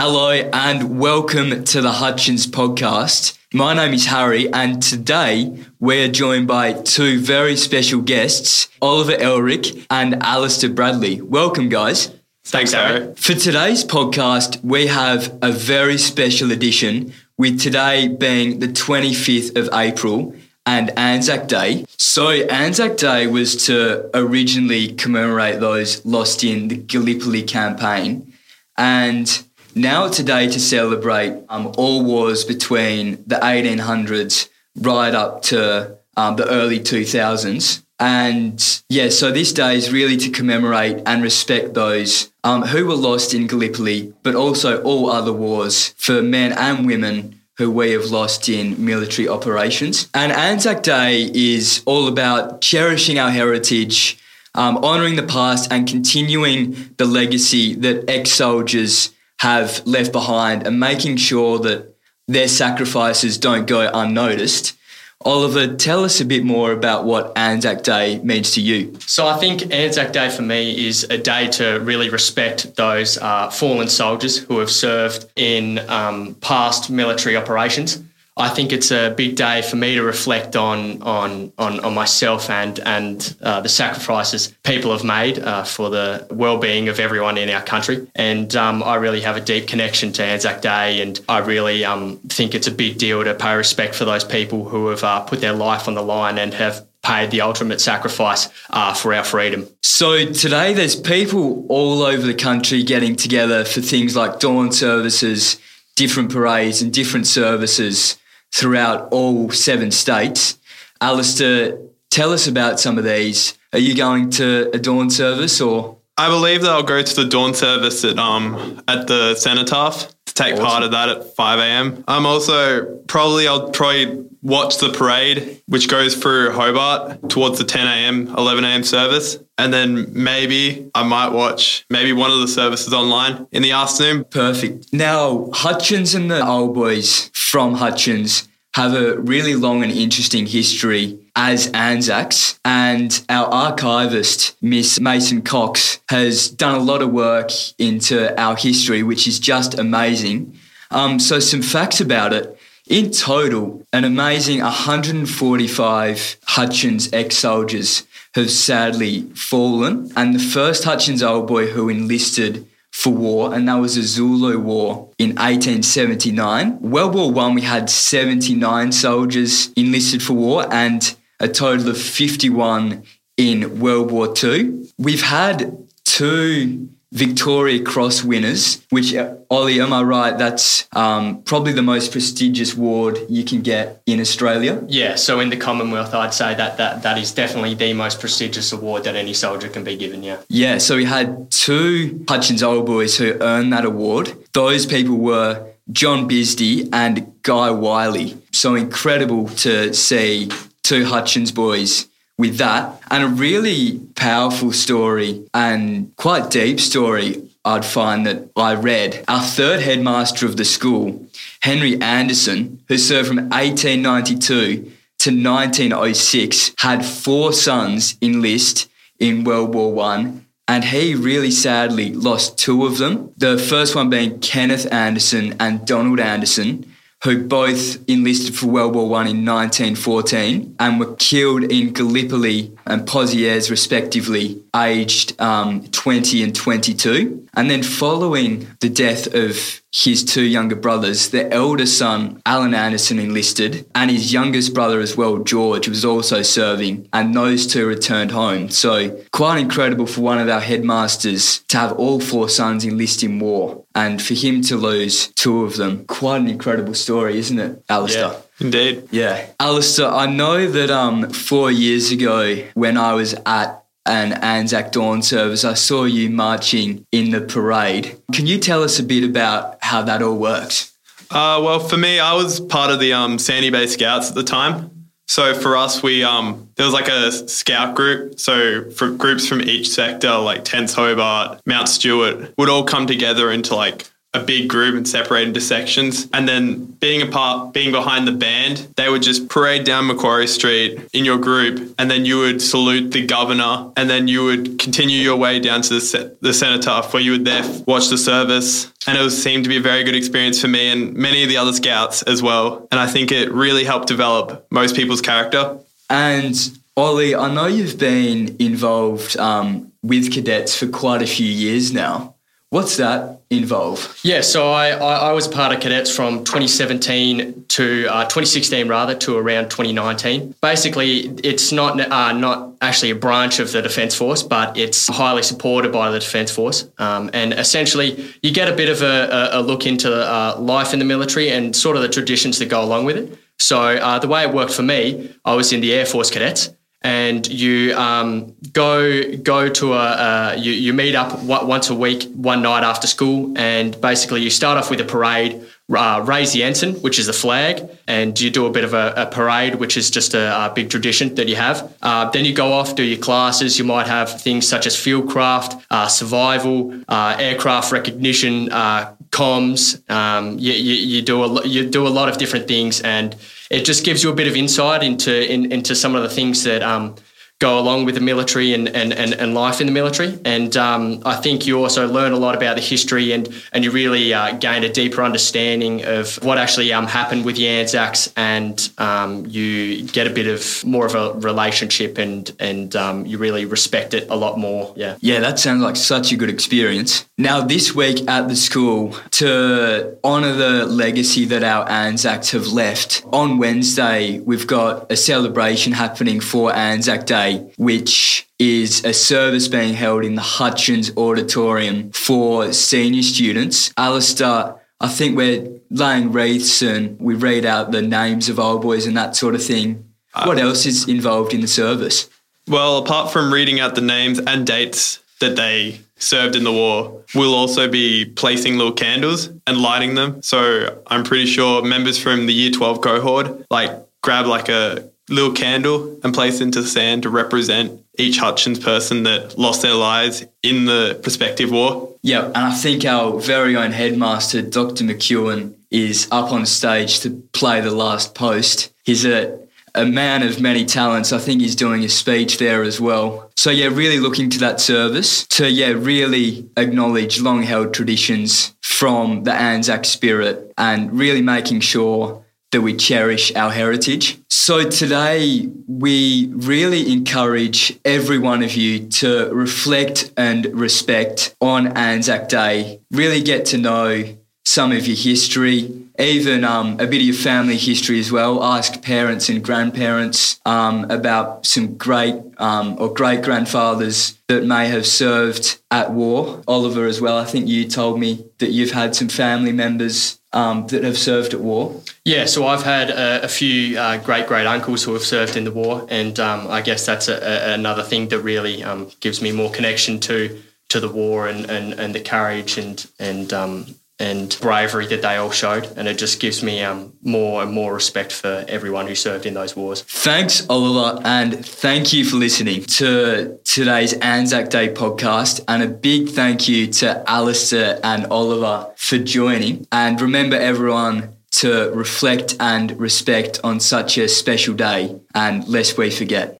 Hello and welcome to the Hutchins podcast. My name is Harry, and today we're joined by two very special guests, Oliver Elric and Alistair Bradley. Welcome, guys. Thanks, Harry. For today's podcast, we have a very special edition, with today being the 25th of April and Anzac Day. So, Anzac Day was to originally commemorate those lost in the Gallipoli campaign. And now today to celebrate um, all wars between the 1800s right up to um, the early 2000s. And yeah, so this day is really to commemorate and respect those um, who were lost in Gallipoli, but also all other wars for men and women who we have lost in military operations. And Anzac Day is all about cherishing our heritage, um, honouring the past, and continuing the legacy that ex soldiers have left behind and making sure that their sacrifices don't go unnoticed. Oliver, tell us a bit more about what Anzac Day means to you. So, I think Anzac Day for me is a day to really respect those uh, fallen soldiers who have served in um, past military operations. I think it's a big day for me to reflect on on on, on myself and and uh, the sacrifices people have made uh, for the well-being of everyone in our country. And um, I really have a deep connection to Anzac Day, and I really um, think it's a big deal to pay respect for those people who have uh, put their life on the line and have paid the ultimate sacrifice uh, for our freedom. So today, there's people all over the country getting together for things like dawn services, different parades, and different services throughout all seven states. Alistair, tell us about some of these. Are you going to a dawn service or? I believe that I'll go to the dawn service at um at the cenotaph to take awesome. part of that at 5 a.m. I'm also probably I'll probably watch the parade which goes through Hobart towards the 10 a.m. 11 a.m. service and then maybe I might watch maybe one of the services online in the afternoon. Perfect. Now Hutchins and the old boys from Hutchins have a really long and interesting history as Anzacs. And our archivist, Miss Mason Cox, has done a lot of work into our history, which is just amazing. Um, so, some facts about it. In total, an amazing 145 Hutchins ex soldiers have sadly fallen. And the first Hutchins old boy who enlisted for war, and that was the Zulu War in 1879. World War One, we had 79 soldiers enlisted for war, and a total of 51 in World War Two. We've had two Victoria Cross winners, which, uh, Ollie, am I right? That's um, probably the most prestigious award you can get in Australia. Yeah, so in the Commonwealth, I'd say that that, that is definitely the most prestigious award that any soldier can be given, yeah. Yeah, so we had two Hutchins Old Boys who earned that award. Those people were John Bisdee and Guy Wylly. So incredible to see two Hutchins boys with that and a really powerful story and quite deep story I'd find that I read. Our third headmaster of the school, Henry Anderson, who served from 1892 to 1906, had four sons enlist in World War One, and he really sadly lost two of them. The first one being Kenneth Anderson and Donald Anderson, who both enlisted for World War One in 1914 and were killed in Gallipoli and Pozières, respectively, aged um, 20 and 22. And then, following the death of his two younger brothers, their elder son, Alan Anderson, enlisted, and his youngest brother as well, George, was also serving, and those two returned home. So, quite incredible for one of our headmasters to have all four sons enlist in war, and for him to lose two of them. Quite an incredible story, isn't it, Alistair? Yeah. Indeed. Yeah. Alistair, I know that um, four years ago when I was at an Anzac Dawn service, I saw you marching in the parade. Can you tell us a bit about how that all works? Uh, well, for me, I was part of the um, Sandy Bay Scouts at the time. So for us, we um, there was like a scout group. So for groups from each sector, like Tents Hobart, Mount Stuart, would all come together into like a big group and separate into sections. And then being a part, being behind the band, they would just parade down Macquarie Street in your group, and then you would salute the governor, and then you would continue your way down to the, ce- the cenotaph where you would there watch the service. And it was, seemed to be a very good experience for me and many of the other scouts as well. And I think it really helped develop most people's character. And Ollie, I know you've been involved um, with cadets for quite a few years now. What's that involve? Yeah, so I, I, I, was part of cadets from 2017 to uh, 2016 rather to around 2019. Basically, it's not uh, not actually a branch of the Defence Force, but it's highly supported by the Defence Force. Um, and essentially, you get a bit of a, a look into uh, life in the military and sort of the traditions that go along with it. So uh, the way it worked for me, I was in the Air Force cadets and you um, go go to a, a you, you meet up once a week, one night after school, and basically you start off with a parade. Uh, raise the ensign, which is the flag, and you do a bit of a, a parade, which is just a, a, big tradition that you have. Uh, then you go off, do your classes. You might have things such as fieldcraft, uh, survival, uh, aircraft recognition, uh, comms. Um, you, you, you, do a you do a lot of different things, and it just gives you a bit of insight into in, into some of the things that um, go along with the military and, and, and, and life in the military. And um, I think you also learn a lot about the history and, and you really uh, gain a deeper understanding of what actually um, happened with the Anzacs and um, you get a bit of more of a relationship and, and um, you really respect it a lot more. Yeah. Yeah, that sounds like such a good experience. Now, this week at the school, to honour the legacy that our Anzacs have left, on Wednesday, we've got a celebration happening for Anzac Day which is a service being held in the Hutchins Auditorium for senior students. Alistair, I think we're laying wreaths and we read out the names of old boys and that sort of thing. Uh, what else is involved in the service? Well, apart from reading out the names and dates that they served in the war, we'll also be placing little candles and lighting them. So I'm pretty sure members from the year 12 cohort like grab like a little candle and place into the sand to represent each Hutchins person that lost their lives in the prospective war. Yeah, and I think our very own headmaster, Dr. McEwen, is up on stage to play the last post. He's a a man of many talents. I think he's doing a speech there as well. So yeah, really looking to that service to yeah, really acknowledge long held traditions from the Anzac spirit and really making sure that we cherish our heritage. So today we really encourage every one of you to reflect and respect on Anzac Day, really get to know some of your history, even um, a bit of your family history as well. Ask parents and grandparents um, about some great um, or great grandfathers that may have served at war. Oliver, as well, I think you told me that you've had some family members um, that have served at war. Yeah, so I've had a, a few uh, great great uncles who have served in the war, and um, I guess that's a, a, another thing that really um, gives me more connection to to the war and, and, and the courage and and um, and bravery that they all showed. And it just gives me um, more and more respect for everyone who served in those wars. Thanks, Oliver. And thank you for listening to today's Anzac Day podcast. And a big thank you to Alistair and Oliver for joining. And remember, everyone, to reflect and respect on such a special day. And lest we forget.